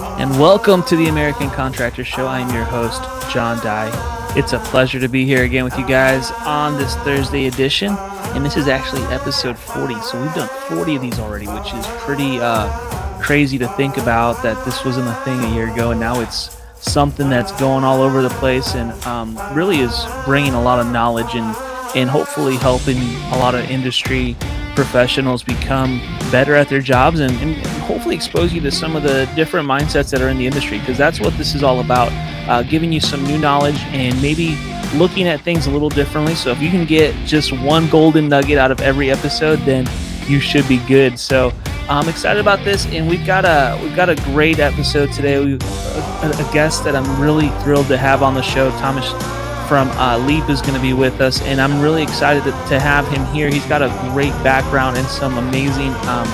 and welcome to the American Contractor Show. I am your host, John Dye. It's a pleasure to be here again with you guys on this Thursday edition, and this is actually episode 40. So we've done 40 of these already, which is pretty uh, crazy to think about that this wasn't a thing a year ago, and now it's something that's going all over the place and um, really is bringing a lot of knowledge and and hopefully helping a lot of industry professionals become better at their jobs and, and, hopefully expose you to some of the different mindsets that are in the industry because that's what this is all about uh, giving you some new knowledge and maybe looking at things a little differently. So if you can get just one golden nugget out of every episode then you should be good. So i'm excited about this and we've got a we've got a great episode today. We a, a guest that i'm really thrilled to have on the show thomas from uh, Leap is going to be with us, and I'm really excited to, to, have him here. He's got a great background and some amazing um,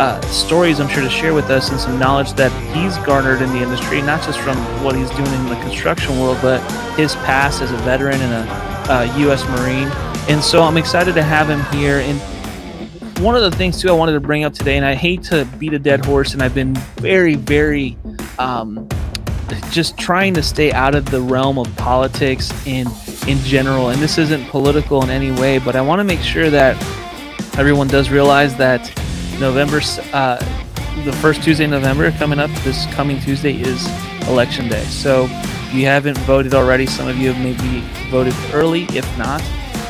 uh, stories, I'm sure, to share with us, and some knowledge that he's garnered in the industry, not just from what he's doing in the construction world, but his past as a veteran and a, a U.S. Marine. And so I'm excited to have him here. And one of the things too I wanted to bring up today, and I hate to beat a dead horse, and I've been very, very um, just trying to stay out of the realm of politics in in general. And this isn't political in any way, but I want to make sure that everyone does realize that November, uh, the first Tuesday in November coming up, this coming Tuesday is election day. So if you haven't voted already, some of you have maybe voted early. If not,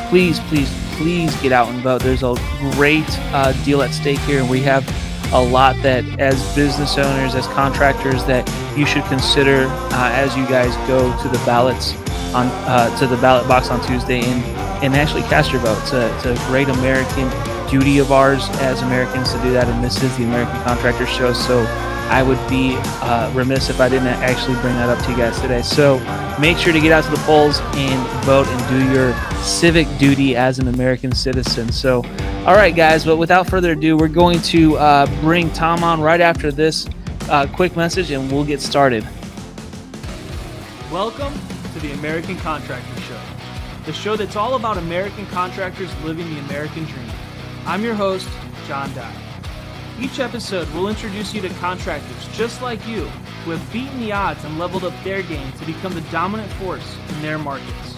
please, please, please get out and vote. There's a great uh, deal at stake here, and we have a lot that as business owners, as contractors, that you should consider uh, as you guys go to the ballots on uh, to the ballot box on Tuesday and and actually cast your vote. It's a, it's a great American duty of ours as Americans to do that, and this is the American Contractor Show. So I would be uh, remiss if I didn't actually bring that up to you guys today. So make sure to get out to the polls and vote and do your civic duty as an American citizen. So, all right, guys, but without further ado, we're going to uh, bring Tom on right after this uh, quick message and we'll get started. Welcome to the American Contractor Show, the show that's all about American contractors living the American dream. I'm your host, John Dye. Each episode we'll introduce you to contractors just like you who have beaten the odds and leveled up their game to become the dominant force in their markets.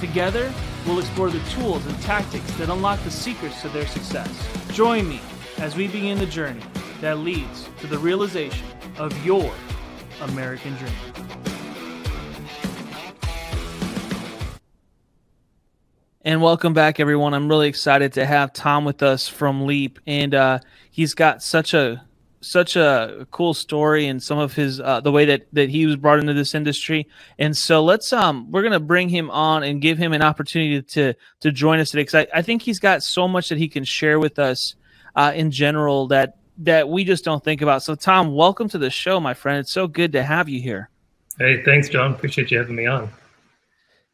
Together, we'll explore the tools and tactics that unlock the secrets to their success. Join me as we begin the journey that leads to the realization of your American dream. And welcome back, everyone. I'm really excited to have Tom with us from Leap, and uh, he's got such a such a cool story and some of his uh, the way that that he was brought into this industry. And so let's um we're gonna bring him on and give him an opportunity to to join us today because I, I think he's got so much that he can share with us uh, in general that that we just don't think about. So, Tom, welcome to the show, my friend. It's so good to have you here. Hey, thanks, John. Appreciate you having me on.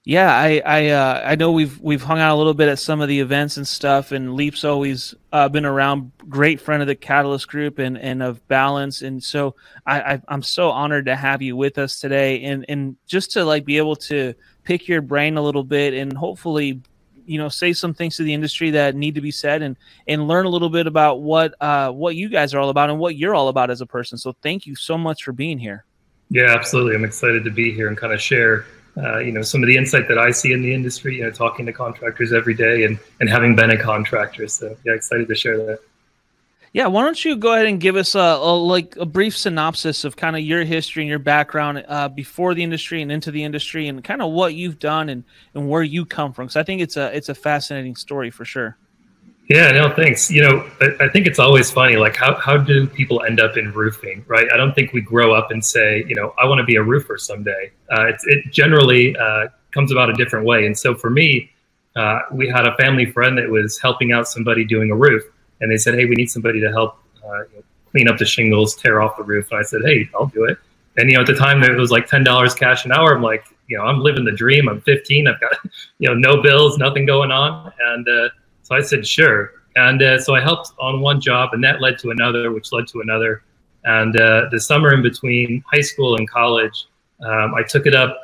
Yeah, I I uh, I know we've we've hung out a little bit at some of the events and stuff, and Leap's always uh, been around. Great friend of the Catalyst Group and and of Balance, and so I, I I'm so honored to have you with us today, and and just to like be able to pick your brain a little bit, and hopefully you know say some things to the industry that need to be said and and learn a little bit about what uh what you guys are all about and what you're all about as a person. So thank you so much for being here. Yeah absolutely. I'm excited to be here and kind of share uh, you know some of the insight that i see in the industry you know talking to contractors every day and and having been a contractor. So yeah excited to share that yeah, why don't you go ahead and give us a, a like a brief synopsis of kind of your history and your background uh, before the industry and into the industry, and kind of what you've done and, and where you come from? Because I think it's a it's a fascinating story for sure. Yeah, no, thanks. You know, I, I, think it's always funny, like how how do people end up in roofing, right? I don't think we grow up and say, you know, I want to be a roofer someday. Uh, it generally uh, comes about a different way. And so for me, uh, we had a family friend that was helping out somebody doing a roof and they said, "Hey, we need somebody to help uh, clean up the shingles, tear off the roof." And I said, "Hey, I'll do it." And you know, at the time it was like ten dollars cash an hour. I'm like, you know, I'm living the dream. I'm 15. I've got you know no bills, nothing going on, and uh, so I said, "Sure." And uh, so I helped on one job, and that led to another, which led to another. And uh, the summer in between high school and college, um, I took it up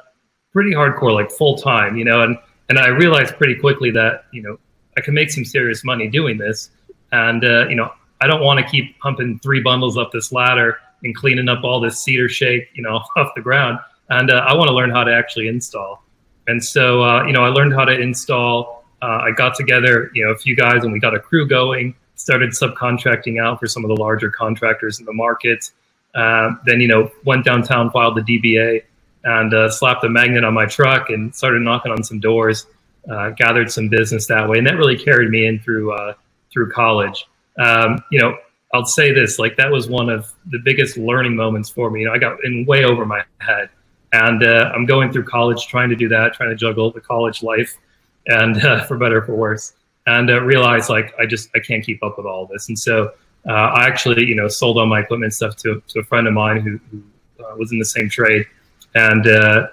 pretty hardcore, like full time, you know, and and I realized pretty quickly that you know I can make some serious money doing this. And uh, you know, I don't want to keep pumping three bundles up this ladder and cleaning up all this cedar shake, you know, off the ground. And uh, I want to learn how to actually install. And so, uh, you know, I learned how to install. Uh, I got together, you know, a few guys and we got a crew going, started subcontracting out for some of the larger contractors in the market. Uh, then, you know, went downtown, filed the DBA and uh, slapped a magnet on my truck and started knocking on some doors, gathered some business that way. And that really carried me in through, through college. Um, you know, I'll say this, like that was one of the biggest learning moments for me. You know, I got in way over my head and uh, I'm going through college trying to do that, trying to juggle the college life, and uh, for better or for worse, and uh, realize like I just I can't keep up with all this. And so uh, I actually you know sold all my equipment stuff to, to a friend of mine who, who uh, was in the same trade, and uh,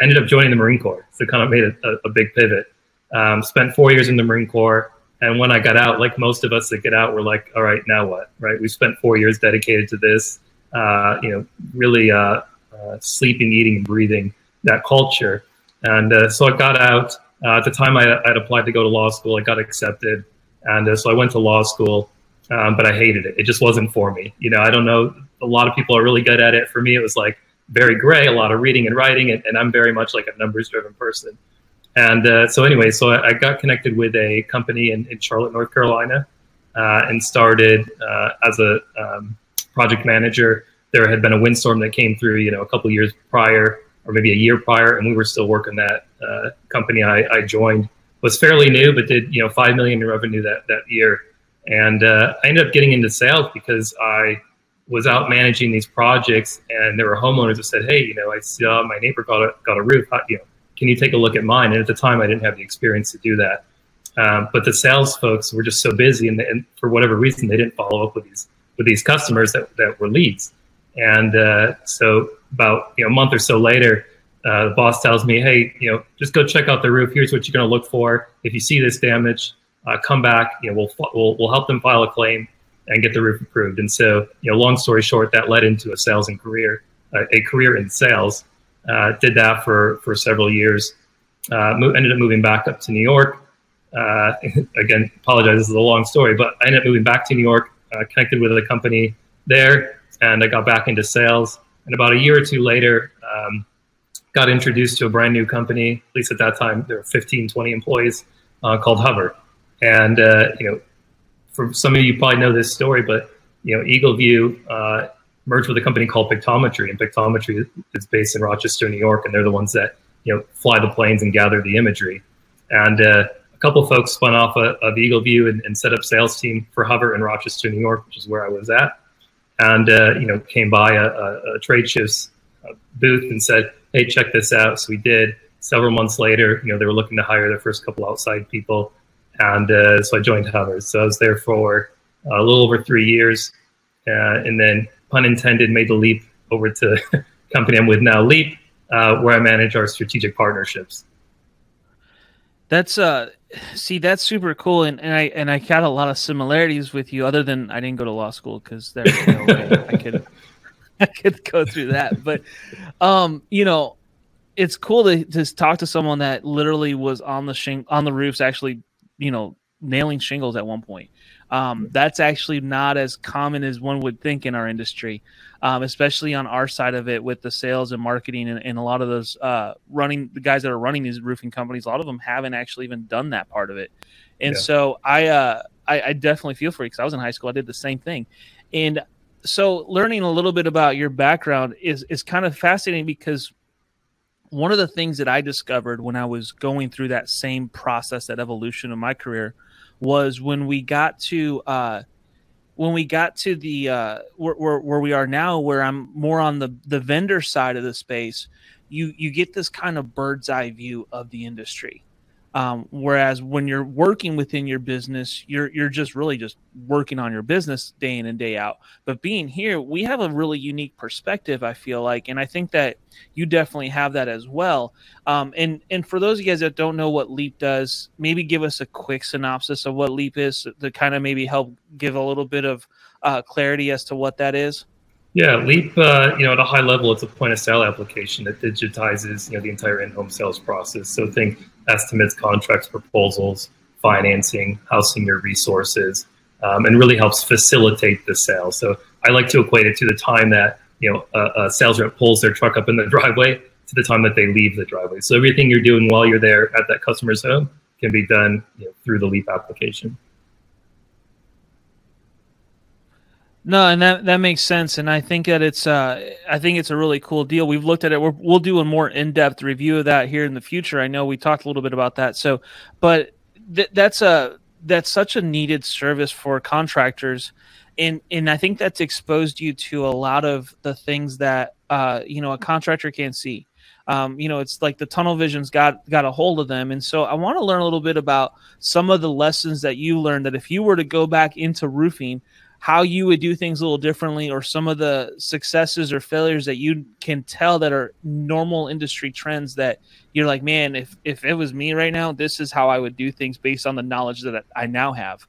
ended up joining the Marine Corps. So kind of made a, a big pivot. Um, spent four years in the Marine Corps. And when I got out, like most of us that get out, we're like, all right, now what? Right? We spent four years dedicated to this. you know, really uh, sleeping, eating, and breathing that culture. And uh, so I got out. Uh, at the time, I had applied to go to law school. I got accepted, and uh, so I went to law school. Um, but I hated it. It just wasn't for me. You know, I don't know. A lot of people are really good at it. For me, it was like very gray, a lot of reading and writing, and, and I'm very much like a numbers-driven person. And uh, so, anyway, so I, got connected with a company in, in Charlotte, North Carolina, uh, and started as a um, project manager there had been a windstorm that came through, you know, a couple years prior, or maybe a year prior, and we were still working that uh, company. I, I, joined was fairly new, but did you know five million in revenue that that year, and uh, I ended up getting into sales because I was out managing these projects, and there were homeowners that said, "Hey, you know, I saw my neighbor got a got a roof. How, you know, can you take a look at mine?" And at the time, I didn't have the experience to do that. Um, but the sales folks were just so busy, and, and, for whatever reason, they didn't follow up with these with these customers that, that were leads. And uh, so about you know a month or so later, uh, the boss tells me, "Hey, you know, just go check out the roof. Here's what you're going to look for. If you see this damage, uh, come back. You know, we'll, we'll we'll help them file a claim and get the roof approved." And so, you know, long story short, that led into a sales and career, uh, a career in sales. Uh, did that for for several years. Uh, mo- ended up moving back up to New York. again, apologize. This is a long story, but I ended up moving back to New York. connected with a company there and I got back into sales. And about a year or two later, um, got introduced to a brand new company. At least at that time, there were 15, 20 employees uh, called Hover. And uh, you know, for some of you probably know this story, but you know, EagleView uh, merged with a company called Pictometry, and Pictometry is based in Rochester, New York, and they're the ones that you know fly the planes and gather the imagery. And uh, a couple of folks spun off of, Eagle View and, and set up sales team for Hover in Rochester, New York, which is where I was at and uh, you know came by a, a, a trade show's uh, booth and said, "Hey, check this out." So we did. Several months later, you know, they were looking to hire their first couple outside people, and uh, so I joined Hover. So I was there for a little over three years, uh, and then, pun intended, made the leap over to company I'm with now, Leap, uh, where I manage our strategic partnerships. That's uh see that's super cool and, and i and i got a lot of similarities with you other than i didn't go to law school because there's no way i could i could go through that but um you know it's cool to just talk to someone that literally was on the shing on the roofs actually you know nailing shingles at one point um, that's actually not as common as one would think in our industry, um, especially on our side of it with the sales and marketing and, and a lot of those uh, running the guys that are running these roofing companies. A lot of them haven't actually even done that part of it, and yeah. so I, uh, I, I definitely feel for you because I was in high school. I did the same thing, and so learning a little bit about your background is is kind of fascinating because one of the things that I discovered when I was going through that same process, that evolution of my career, was when we got to uh, when we got to the uh, where, where, where we are now, where I'm more on the the vendor side of the space. You you get this kind of bird's eye view of the industry. Um, whereas when you're working within your business, you're you're just really just working on your business day in and day out. But being here, we have a really unique perspective. I feel like, and I think that you definitely have that as well. Um, and and for those of you guys that don't know what Leap does, maybe give us a quick synopsis of what Leap is to kind of maybe help give a little bit of uh, clarity as to what that is. Yeah, Leap, uh, you know, at a high level, it's a point of sale application that digitizes, you know, the entire in-home sales process. So think estimates, contracts, proposals, financing, housing your resources, um, and really helps facilitate the sale. So I like to equate it to the time that you know a, a sales rep pulls their truck up in the driveway to the time that they leave the driveway. So everything you're doing while you're there at that customer's home can be done you know, through the Leap application. No, and that that makes sense, and I think that it's uh, I think it's a really cool deal. We've looked at it. we will do a more in depth review of that here in the future. I know we talked a little bit about that. So, but th- that's a that's such a needed service for contractors, and and I think that's exposed you to a lot of the things that uh, you know a contractor can't see. Um, you know, it's like the tunnel vision's got got a hold of them, and so I want to learn a little bit about some of the lessons that you learned. That if you were to go back into roofing how you would do things a little differently or some of the successes or failures that you can tell that are normal industry trends that you're like man if if it was me right now this is how i would do things based on the knowledge that i now have.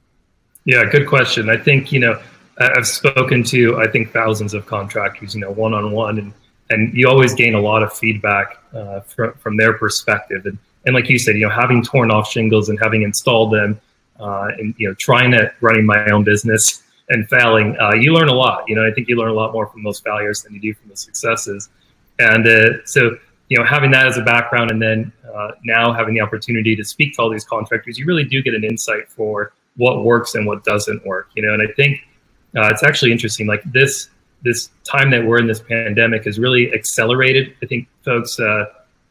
Yeah good question. I think you know i've spoken to i think thousands of contractors you know one-on-one and and you always gain a lot of feedback uh, from, from their perspective. And, and like you said you know having torn off shingles and having installed them uh, and you know trying to running my own business and failing, uh, you learn a lot. You know, I think you learn a lot more from those failures than you do from the successes. And uh, so, you know, having that as a background, and then uh, now having the opportunity to speak to all these contractors, you really do get an insight for what works and what doesn't work. You know, and I think uh, it's actually interesting. Like this this time that we're in this pandemic has really accelerated. I think folks' uh,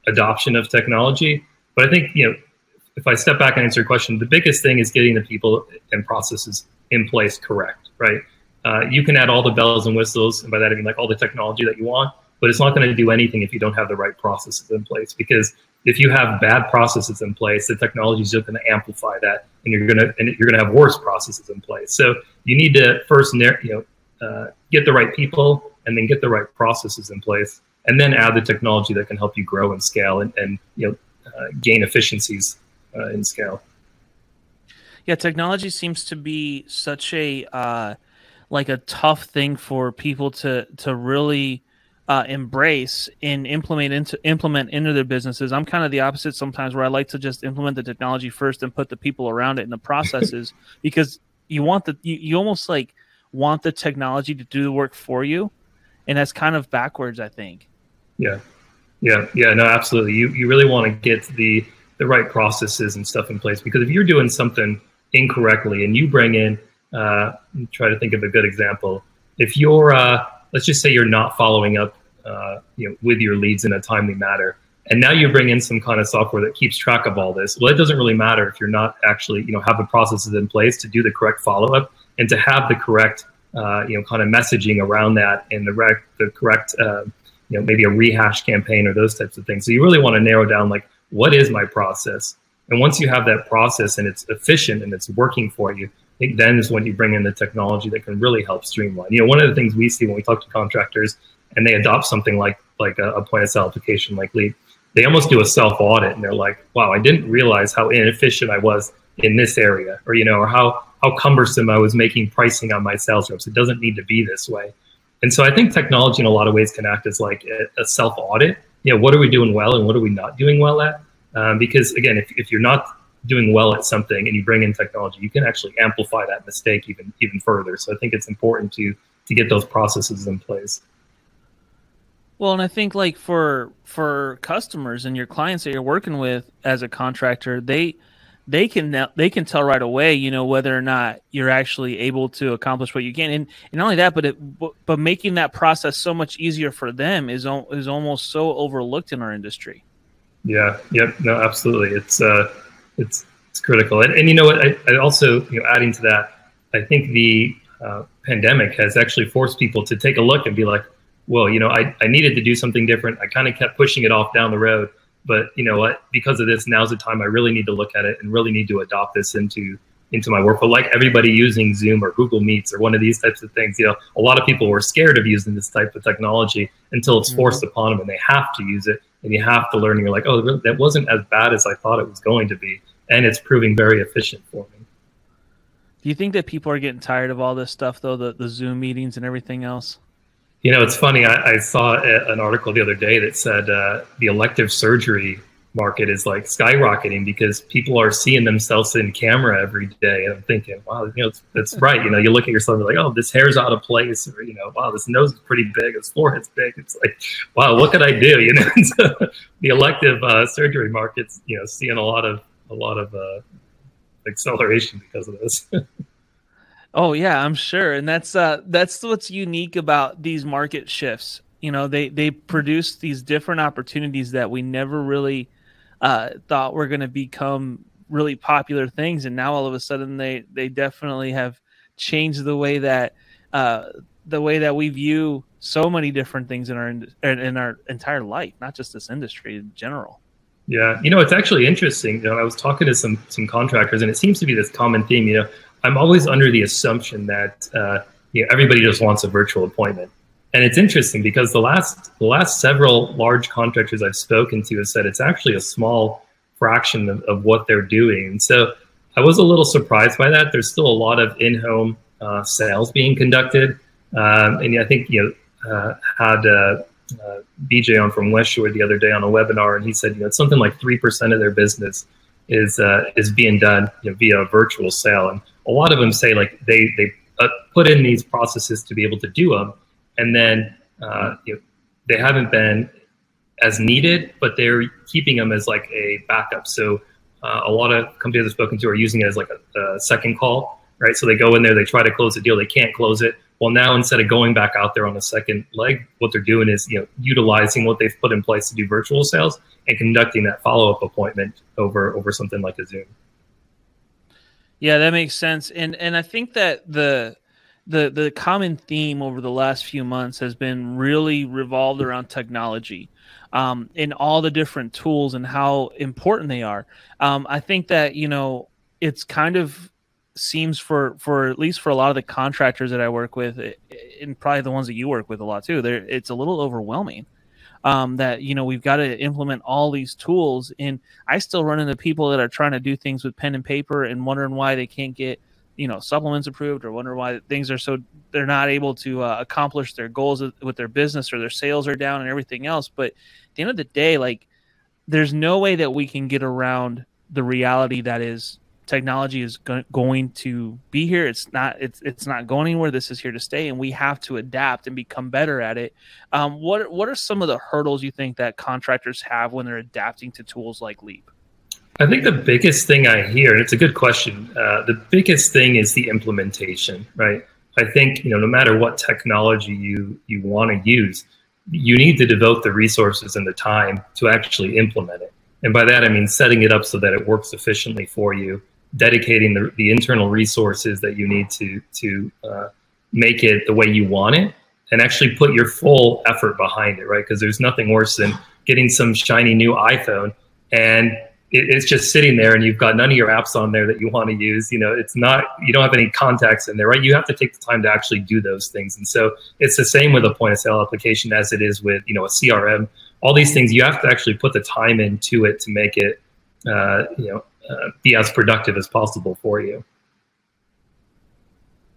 adoption of technology. But I think you know, if I step back and answer your question, the biggest thing is getting the people and processes in place correct right? Uh, you can add all the bells and whistles, and by that I mean like all the technology that you want, but it's not going to do anything if you don't have the right processes in place. Because if you have bad processes in place, the technology is just going to amplify that, and you're going to and you're going to have worse processes in place. So you need to first, you know, uh, get the right people, and then get the right processes in place, and then add the technology that can help you grow and scale and, and you know uh, gain efficiencies uh, in scale. Yeah, technology seems to be such a uh, like a tough thing for people to to really uh, embrace and implement into implement into their businesses. I'm kind of the opposite sometimes, where I like to just implement the technology first and put the people around it in the processes because you want the you, you almost like want the technology to do the work for you, and that's kind of backwards, I think. Yeah, yeah, yeah. No, absolutely. You you really want to get the the right processes and stuff in place because if you're doing something incorrectly and you bring in uh, try to think of a good example. If you're uh, let's just say you're not following up uh, you know with your leads in a timely manner and now you bring in some kind of software that keeps track of all this well it doesn't really matter if you're not actually you know have the processes in place to do the correct follow-up and to have the correct uh, you know kind of messaging around that and the, rec- the correct uh, you know maybe a rehash campaign or those types of things. So you really want to narrow down like what is my process and once you have that process and it's efficient and it's working for you, I think then is when you bring in the technology that can really help streamline. You know, one of the things we see when we talk to contractors and they adopt something like like a, a point of sale application like Leap, they almost do a self audit and they're like, "Wow, I didn't realize how inefficient I was in this area," or you know, or how how cumbersome I was making pricing on my sales reps. It doesn't need to be this way. And so I think technology in a lot of ways can act as like a, a self audit. You know, what are we doing well and what are we not doing well at? Um, because again, if, if you're not doing well at something and you bring in technology, you can actually amplify that mistake even even further. So I think it's important to to get those processes in place. Well, and I think like for for customers and your clients that you're working with as a contractor, they they can they can tell right away, you know, whether or not you're actually able to accomplish what you can, and, and not only that, but it but making that process so much easier for them is is almost so overlooked in our industry. Yeah. Yep. No. Absolutely. It's uh, it's it's critical. And, and you know what? I, I also you know adding to that, I think the uh, pandemic has actually forced people to take a look and be like, well, you know, I, I needed to do something different. I kind of kept pushing it off down the road, but you know what? Because of this, now's the time I really need to look at it and really need to adopt this into into my work. But like everybody using Zoom or Google Meets or one of these types of things, you know, a lot of people were scared of using this type of technology until it's mm-hmm. forced upon them and they have to use it and you have to learn. And you're like, oh, that wasn't as bad as I thought it was going to be, and it's proving very efficient for me. Do you think that people are getting tired of all this stuff, though, the, the Zoom meetings and everything else? You know, it's funny. I, I saw a, an article the other day that said uh, the elective surgery market is like skyrocketing because people are seeing themselves in camera every day and I'm thinking, wow, you know, that's right. You know, you look at yourself and you're like, oh, this hair's out of place, or you know, wow, this nose is pretty big, this forehead's big. It's like, wow, what could I do? You know, the elective uh, surgery market's you know seeing a lot of a lot of uh, acceleration because of this. oh yeah, I'm sure, and that's uh, that's what's unique about these market shifts. You know, they they produce these different opportunities that we never really uh, thought were going to become really popular things, and now all of a sudden they they definitely have changed the way that uh, the way that we view so many different things in our in in our entire life, not just this industry in general. Yeah, you know, it's actually interesting. You know, I was talking to some some contractors, and it seems to be this common theme. You know, I'm always under the assumption that uh, you know everybody just wants a virtual appointment, and it's interesting because the last the last several large contractors I've spoken to have said it's actually a small fraction of, of what they're doing. So I was a little surprised by that. There's still a lot of in-home uh, sales being conducted, um, and I think you know uh, had uh, uh, BJ on from Westshore the other day on a webinar, and he said, you know, it's something like three percent of their business is uh, is being done you know, via a virtual sale, and a lot of them say like they they uh, put in these processes to be able to do them, and then uh, you know, they haven't been as needed, but they're keeping them as like a backup. So uh, a lot of companies I've spoken to are using it as like a, a second call, right? So they go in there, they try to close the deal, they can't close it well, now instead of going back out there on the second leg, what they're doing is you know utilizing what they've put in place to do virtual sales and conducting that follow up appointment over over something like a Zoom. Yeah, that makes sense, and and I think that the the the common theme over the last few months has been really revolved around technology um, in all the different tools and how important they are. Um, I think that you know it's kind of seems for for at least for a lot of the contractors that I work with, and probably the ones that you work with a lot too, there it's a little overwhelming. Um, that you know we've got to implement all these tools, and I still run into people that are trying to do things with pen and paper and wondering why they can't get you know supplements approved or wonder why things are so they're not able to uh, accomplish their goals with their business or their sales are down and everything else. But at the end of the day, like there's no way that we can get around the reality that is technology is go- going to be here. It's not it's it's not going anywhere. This is here to stay, and we have to adapt and become better at it. Um, what what are some of the hurdles you think that contractors have when they're adapting to tools like Leap? I think the biggest thing I hear, and it's a good question, uh, the biggest thing is the implementation, right? I think you know no matter what technology you you want to use, you need to devote the resources and the time to actually implement it. And by that I mean setting it up so that it works efficiently for you, dedicating the, the internal resources that you need to to uh, make it the way you want it and actually put your full effort behind it right because there's nothing worse than getting some shiny new iphone and it, it's just sitting there and you've got none of your apps on there that you want to use you know it's not you don't have any contacts in there right you have to take the time to actually do those things and so it's the same with a point of sale application as it is with you know a crm all these things you have to actually put the time into it to make it uh, you know uh, be as productive as possible for you.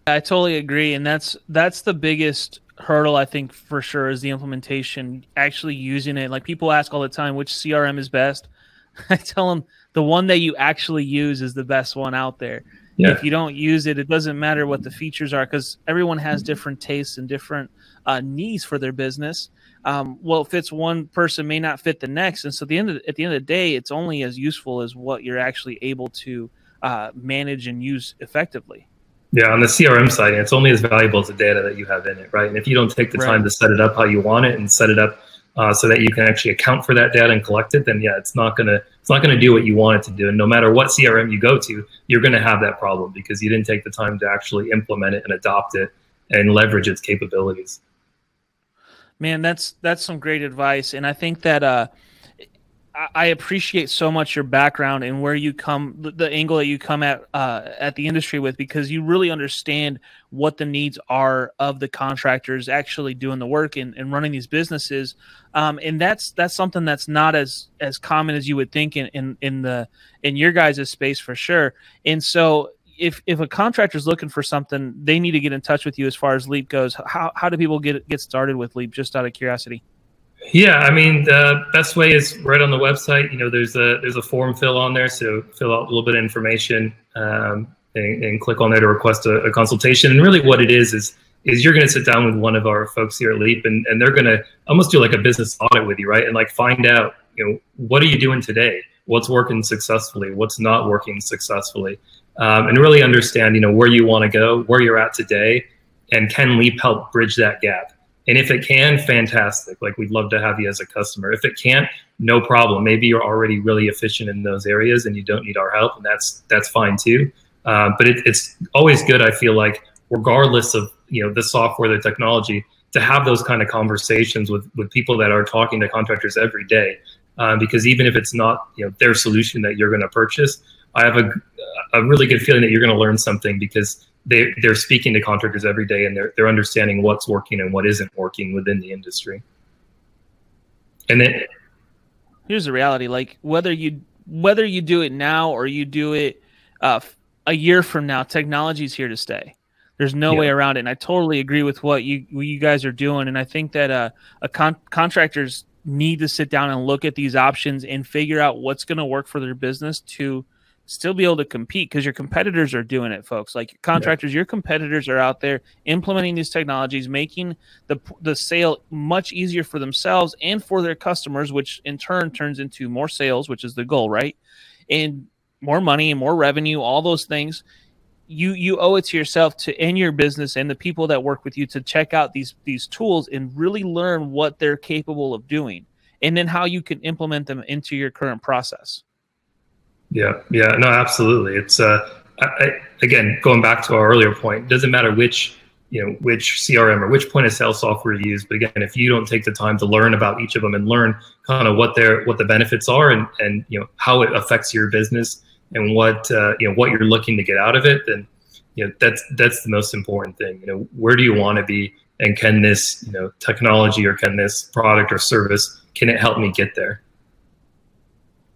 I totally agree, and that's that's the biggest hurdle I think for sure is the implementation. Actually using it, like people ask all the time, which CRM is best. I tell them the one that you actually use is the best one out there. Yeah. If you don't use it, it doesn't matter what the features are because everyone has different tastes and different uh, needs for their business um, well, fits one person may not fit the next, and so the end of, at the end of the day, it's only as useful as what you're actually able to uh, manage and use effectively. Yeah, on the CRM side, it's only as valuable as the data that you have in it, right? And if you don't take the right. time to set it up how you want it and set it up uh, so that you can actually account for that data and collect it, then yeah, it's not gonna it's not gonna do what you want it to do. And no matter what CRM you go to, you're gonna have that problem because you didn't take the time to actually implement it and adopt it and leverage its capabilities. Man, that's that's some great advice, and I think that uh, I appreciate so much your background and where you come, the angle that you come at uh, at the industry with, because you really understand what the needs are of the contractors actually doing the work and, and running these businesses, um, and that's that's something that's not as as common as you would think in in, in the in your guys' space for sure. And so if if a contractor is looking for something, they need to get in touch with you as far as Leap goes. How how do people get get started with Leap? Just out of curiosity. Yeah, I mean the best way is right on the website. You know, there's a there's a form fill on there, so fill out a little bit of information um, and, and, click on there to request a, a, consultation. And really, what it is is is you're going to sit down with one of our folks here at Leap, and, and they're going to almost do like a business audit with you, right? And like find out, you know, what are you doing today? What's working successfully? What's not working successfully? Um, and really understand, you know, where you want to go, where you're at today, and can Leap help bridge that gap? And if it can, fantastic. Like we'd love to have you as a customer. If it can't, no problem. Maybe you're already really efficient in those areas and you don't need our help, and that's that's fine too. Uh, but it, it's always good. I feel like, regardless of you know the software, the technology, to have those kind of conversations with with people that are talking to contractors every day. Uh, because even if it's not you know their solution that you're going to purchase, I have a a really good feeling that you're going to learn something because they they're speaking to contractors every day and they're they're understanding what's working and what isn't working within the industry. And then here's the reality: like whether you whether you do it now or you do it uh, a year from now, technology is here to stay. There's no yeah. way around it. And I totally agree with what you what you guys are doing. And I think that uh, a con- contractors need to sit down and look at these options and figure out what's going to work for their business to still be able to compete because your competitors are doing it, folks. Like contractors, yeah. your competitors are out there implementing these technologies, making the the sale much easier for themselves and for their customers, which in turn turns into more sales, which is the goal, right? And more money and more revenue, all those things. You you owe it to yourself to in your business and the people that work with you to check out these these tools and really learn what they're capable of doing, and then how you can implement them into your current process. Yeah, yeah, no, absolutely. It's uh, I, again going back to our earlier point. Doesn't matter which you know which CRM or which point of sale software you use, but again, if you don't take the time to learn about each of them and learn kind of what their what the benefits are and and you know how it affects your business and what uh, you know what you're looking to get out of it, then you know that's that's the most important thing. You know, where do you want to be, and can this you know technology or can this product or service can it help me get there?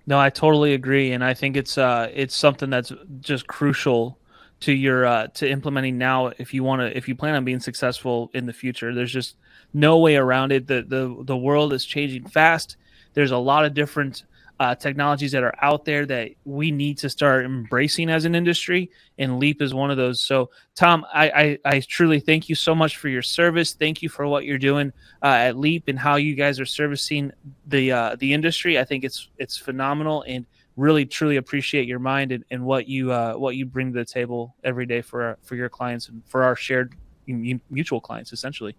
No, I totally agree, and I think it's uh it's something that's just crucial to your uh to implementing now if you want to if you plan on being successful in the future. There's just no way around it. The the the world is changing fast. There's a lot of different uh, technologies that are out there that we need to start embracing as an industry, and Leap is one of those. So, Tom, I, I, I truly thank you so much for your service. Thank you for what you're doing uh, at Leap and how you guys are servicing the uh, the industry. I think it's it's phenomenal, and really truly appreciate your mind and, and what you uh, what you bring to the table every day for for your clients and for our shared mutual clients, essentially.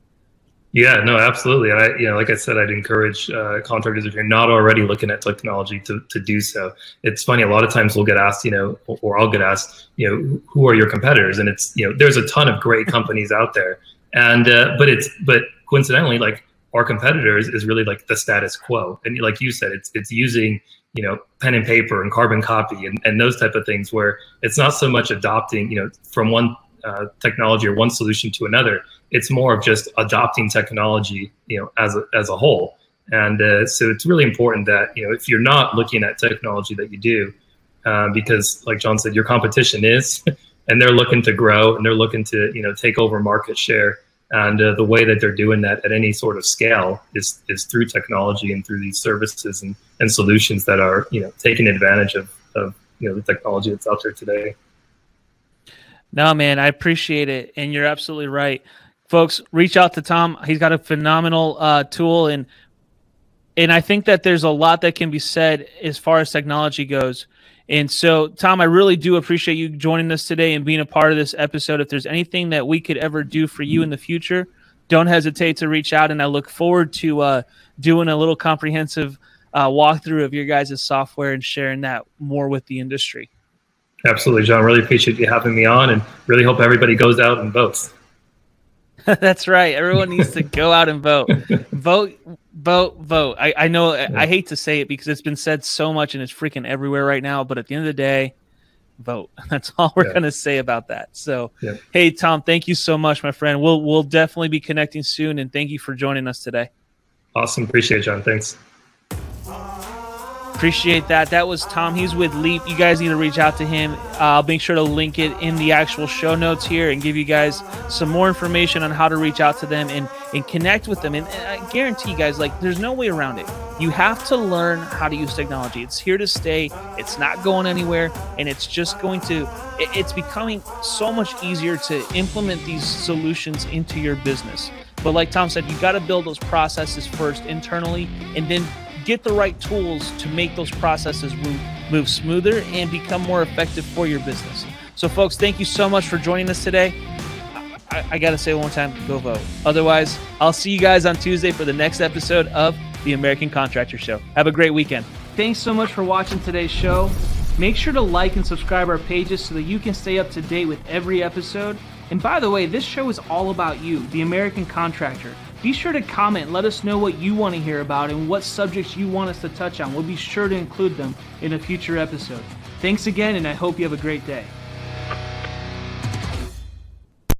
Yeah, no, absolutely. And I, you know, like I said, I'd encourage uh, contractors if you're not already looking at technology to, to do so. It's funny. A lot of times we'll get asked, you know, or I'll get asked, you know, who are your competitors? And it's, you know, there's a ton of great companies out there. And, uh, but it's, but coincidentally, like our competitors is really like the status quo. And like you said, it's, it's using, you know, pen and paper and carbon copy and, and those type of things where it's not so much adopting, you know, from one uh, technology or one solution to another it's more of just adopting technology, you know, as a, as a whole. And uh, so it's really important that you know if you're not looking at technology that you do, uh, because like John said, your competition is, and they're looking to grow and they're looking to you know take over market share. And uh, the way that they're doing that at any sort of scale is is through technology and through these services and, and solutions that are you know taking advantage of, of you know the technology that's out there today. No, man, I appreciate it, and you're absolutely right folks, reach out to Tom. He's got a phenomenal uh, tool, and and I think that there's a lot that can be said as far as technology goes. And so, Tom, I really do appreciate you joining us today and being a part of this episode. If there's anything that we could ever do for you in the future, don't hesitate to reach out. And I look forward to uh, doing a little comprehensive uh, walkthrough of your guys' software and sharing that more with the industry. Absolutely, John. Really appreciate you having me on and really hope everybody goes out and votes. That's right. Everyone needs to go out and vote. vote, vote, vote. I, I know yeah. I hate to say it because it's been said so much and it's freaking everywhere right now. But at the end of the day, vote. That's all we're yeah. gonna say about that. So yeah. hey Tom, thank you so much, my friend. We'll we'll definitely be connecting soon and thank you for joining us today. Awesome. Appreciate it, John. Thanks. Appreciate that. That was Tom. He's with Leap. You guys need to reach out to him. Uh, I'll make sure to link it in the actual show notes here and give you guys some more information on how to reach out to them and, and connect with them. And, I guarantee you guys, like, there's no way around it. You have to learn how to use technology. It's here to stay. It's not going anywhere, and it's just going to. it- It's becoming so much easier to implement these solutions into your business. But like Tom said, you got to build those processes first internally, and then get the right tools to make those processes move, move smoother and become more effective for your business. So, folks, thank you so much for joining us today. I, I got to say one more time go vote. Otherwise, I'll see you guys on Tuesday for the next episode of the American Contractor Show. Have a great weekend. Thanks so much for watching today's show. Make sure to like and subscribe our pages so that you can stay up to date with every episode. And by the way, this show is all about you, the American contractor. Be sure to comment, let us know what you want to hear about and what subjects you want us to touch on. We'll be sure to include them in a future episode. Thanks again, and I hope you have a great day.